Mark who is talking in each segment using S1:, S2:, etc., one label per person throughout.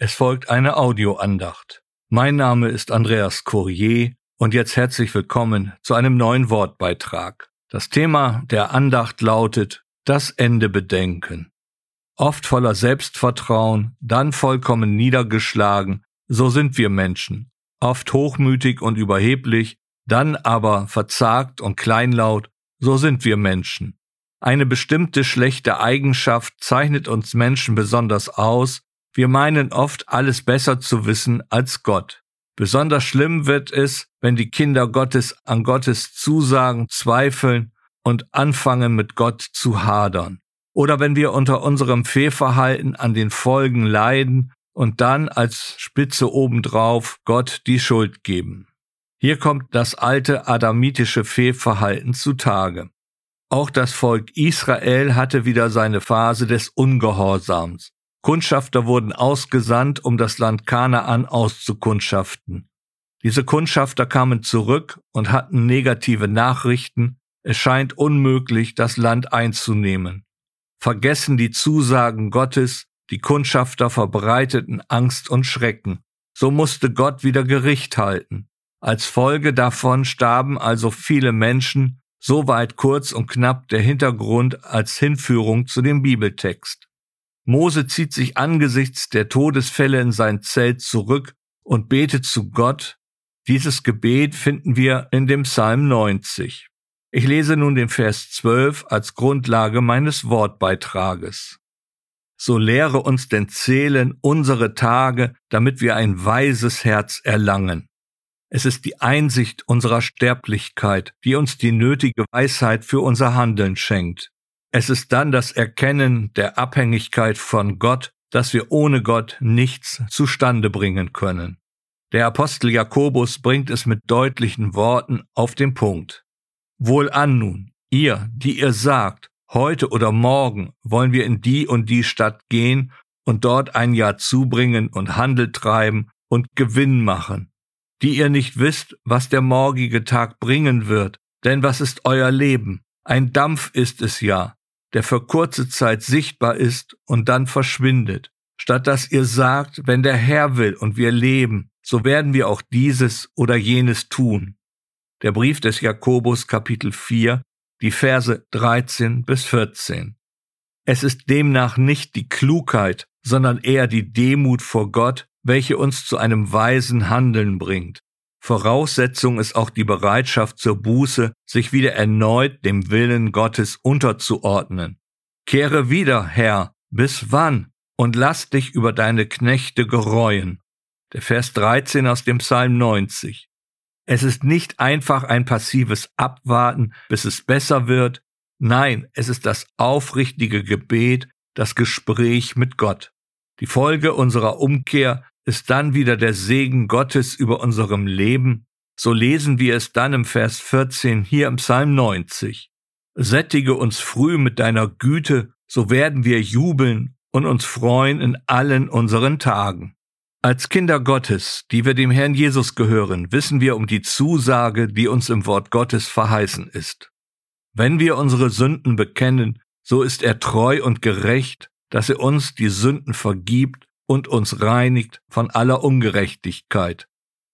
S1: Es folgt eine Audioandacht. Mein Name ist Andreas Courier und jetzt herzlich willkommen zu einem neuen Wortbeitrag. Das Thema der Andacht lautet Das Ende bedenken. Oft voller Selbstvertrauen, dann vollkommen niedergeschlagen, so sind wir Menschen. Oft hochmütig und überheblich, dann aber verzagt und kleinlaut, so sind wir Menschen. Eine bestimmte schlechte Eigenschaft zeichnet uns Menschen besonders aus, wir meinen oft alles besser zu wissen als Gott. Besonders schlimm wird es, wenn die Kinder Gottes an Gottes Zusagen zweifeln und anfangen mit Gott zu hadern. Oder wenn wir unter unserem Fehlverhalten an den Folgen leiden und dann als Spitze obendrauf Gott die Schuld geben. Hier kommt das alte adamitische Fehlverhalten zutage. Auch das Volk Israel hatte wieder seine Phase des Ungehorsams. Kundschafter wurden ausgesandt, um das Land Kanaan auszukundschaften. Diese Kundschafter kamen zurück und hatten negative Nachrichten. Es scheint unmöglich, das Land einzunehmen. Vergessen die Zusagen Gottes, die Kundschafter verbreiteten Angst und Schrecken. So musste Gott wieder Gericht halten. Als Folge davon starben also viele Menschen, soweit kurz und knapp der Hintergrund als Hinführung zu dem Bibeltext. Mose zieht sich angesichts der Todesfälle in sein Zelt zurück und betet zu Gott. Dieses Gebet finden wir in dem Psalm 90. Ich lese nun den Vers 12 als Grundlage meines Wortbeitrages. So lehre uns denn zählen unsere Tage, damit wir ein weises Herz erlangen. Es ist die Einsicht unserer Sterblichkeit, die uns die nötige Weisheit für unser Handeln schenkt. Es ist dann das Erkennen der Abhängigkeit von Gott, dass wir ohne Gott nichts zustande bringen können. Der Apostel Jakobus bringt es mit deutlichen Worten auf den Punkt. Wohlan nun, ihr, die ihr sagt, heute oder morgen wollen wir in die und die Stadt gehen und dort ein Jahr zubringen und Handel treiben und Gewinn machen, die ihr nicht wisst, was der morgige Tag bringen wird, denn was ist euer Leben? Ein Dampf ist es ja, der für kurze Zeit sichtbar ist und dann verschwindet, statt dass ihr sagt, wenn der Herr will und wir leben, so werden wir auch dieses oder jenes tun. Der Brief des Jakobus Kapitel 4, die Verse 13 bis 14. Es ist demnach nicht die Klugheit, sondern eher die Demut vor Gott, welche uns zu einem weisen Handeln bringt. Voraussetzung ist auch die Bereitschaft zur Buße, sich wieder erneut dem Willen Gottes unterzuordnen. Kehre wieder, Herr, bis wann? Und lass dich über deine Knechte gereuen. Der Vers 13 aus dem Psalm 90. Es ist nicht einfach ein passives Abwarten, bis es besser wird. Nein, es ist das aufrichtige Gebet, das Gespräch mit Gott. Die Folge unserer Umkehr ist dann wieder der Segen Gottes über unserem Leben, so lesen wir es dann im Vers 14 hier im Psalm 90. Sättige uns früh mit deiner Güte, so werden wir jubeln und uns freuen in allen unseren Tagen. Als Kinder Gottes, die wir dem Herrn Jesus gehören, wissen wir um die Zusage, die uns im Wort Gottes verheißen ist. Wenn wir unsere Sünden bekennen, so ist er treu und gerecht, dass er uns die Sünden vergibt und uns reinigt von aller Ungerechtigkeit.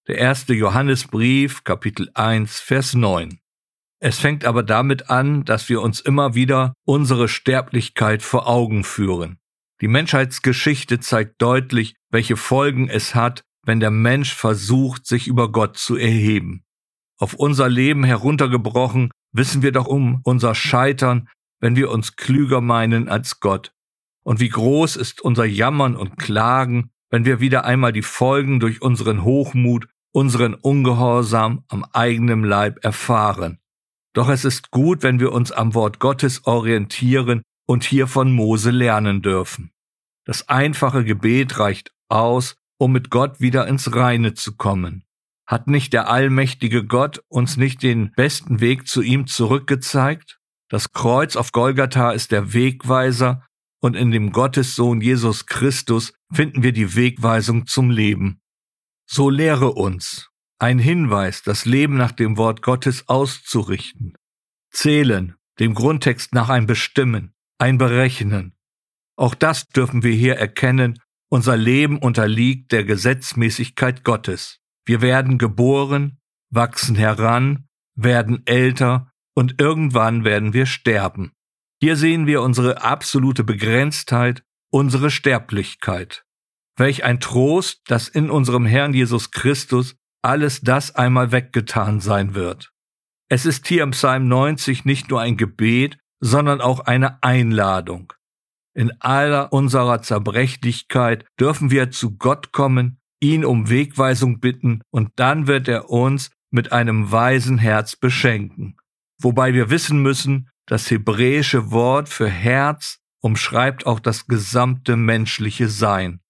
S1: Der erste Johannesbrief, Kapitel 1, Vers 9. Es fängt aber damit an, dass wir uns immer wieder unsere Sterblichkeit vor Augen führen. Die Menschheitsgeschichte zeigt deutlich, welche Folgen es hat, wenn der Mensch versucht, sich über Gott zu erheben. Auf unser Leben heruntergebrochen wissen wir doch um unser Scheitern, wenn wir uns klüger meinen als Gott. Und wie groß ist unser Jammern und Klagen, wenn wir wieder einmal die Folgen durch unseren Hochmut, unseren Ungehorsam am eigenen Leib erfahren. Doch es ist gut, wenn wir uns am Wort Gottes orientieren und hier von Mose lernen dürfen. Das einfache Gebet reicht aus, um mit Gott wieder ins Reine zu kommen. Hat nicht der allmächtige Gott uns nicht den besten Weg zu ihm zurückgezeigt? Das Kreuz auf Golgatha ist der Wegweiser, und in dem Gottessohn Jesus Christus finden wir die Wegweisung zum Leben. So lehre uns, ein Hinweis, das Leben nach dem Wort Gottes auszurichten. Zählen, dem Grundtext nach ein Bestimmen, ein Berechnen. Auch das dürfen wir hier erkennen Unser Leben unterliegt der Gesetzmäßigkeit Gottes. Wir werden geboren, wachsen heran, werden älter und irgendwann werden wir sterben. Hier sehen wir unsere absolute Begrenztheit, unsere Sterblichkeit. Welch ein Trost, dass in unserem Herrn Jesus Christus alles das einmal weggetan sein wird. Es ist hier im Psalm 90 nicht nur ein Gebet, sondern auch eine Einladung. In aller unserer Zerbrechlichkeit dürfen wir zu Gott kommen, ihn um Wegweisung bitten und dann wird er uns mit einem weisen Herz beschenken. Wobei wir wissen müssen, das hebräische Wort für Herz umschreibt auch das gesamte menschliche Sein.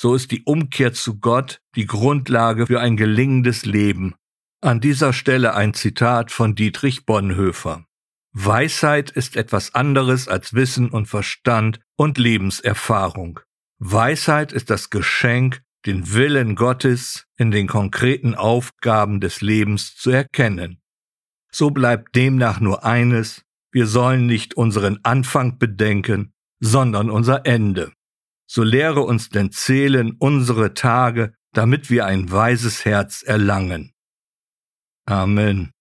S1: So ist die Umkehr zu Gott die Grundlage für ein gelingendes Leben. An dieser Stelle ein Zitat von Dietrich Bonhoeffer. Weisheit ist etwas anderes als Wissen und Verstand und Lebenserfahrung. Weisheit ist das Geschenk, den Willen Gottes in den konkreten Aufgaben des Lebens zu erkennen. So bleibt demnach nur eines, wir sollen nicht unseren Anfang bedenken, sondern unser Ende. So lehre uns denn zählen unsere Tage, damit wir ein weises Herz erlangen. Amen.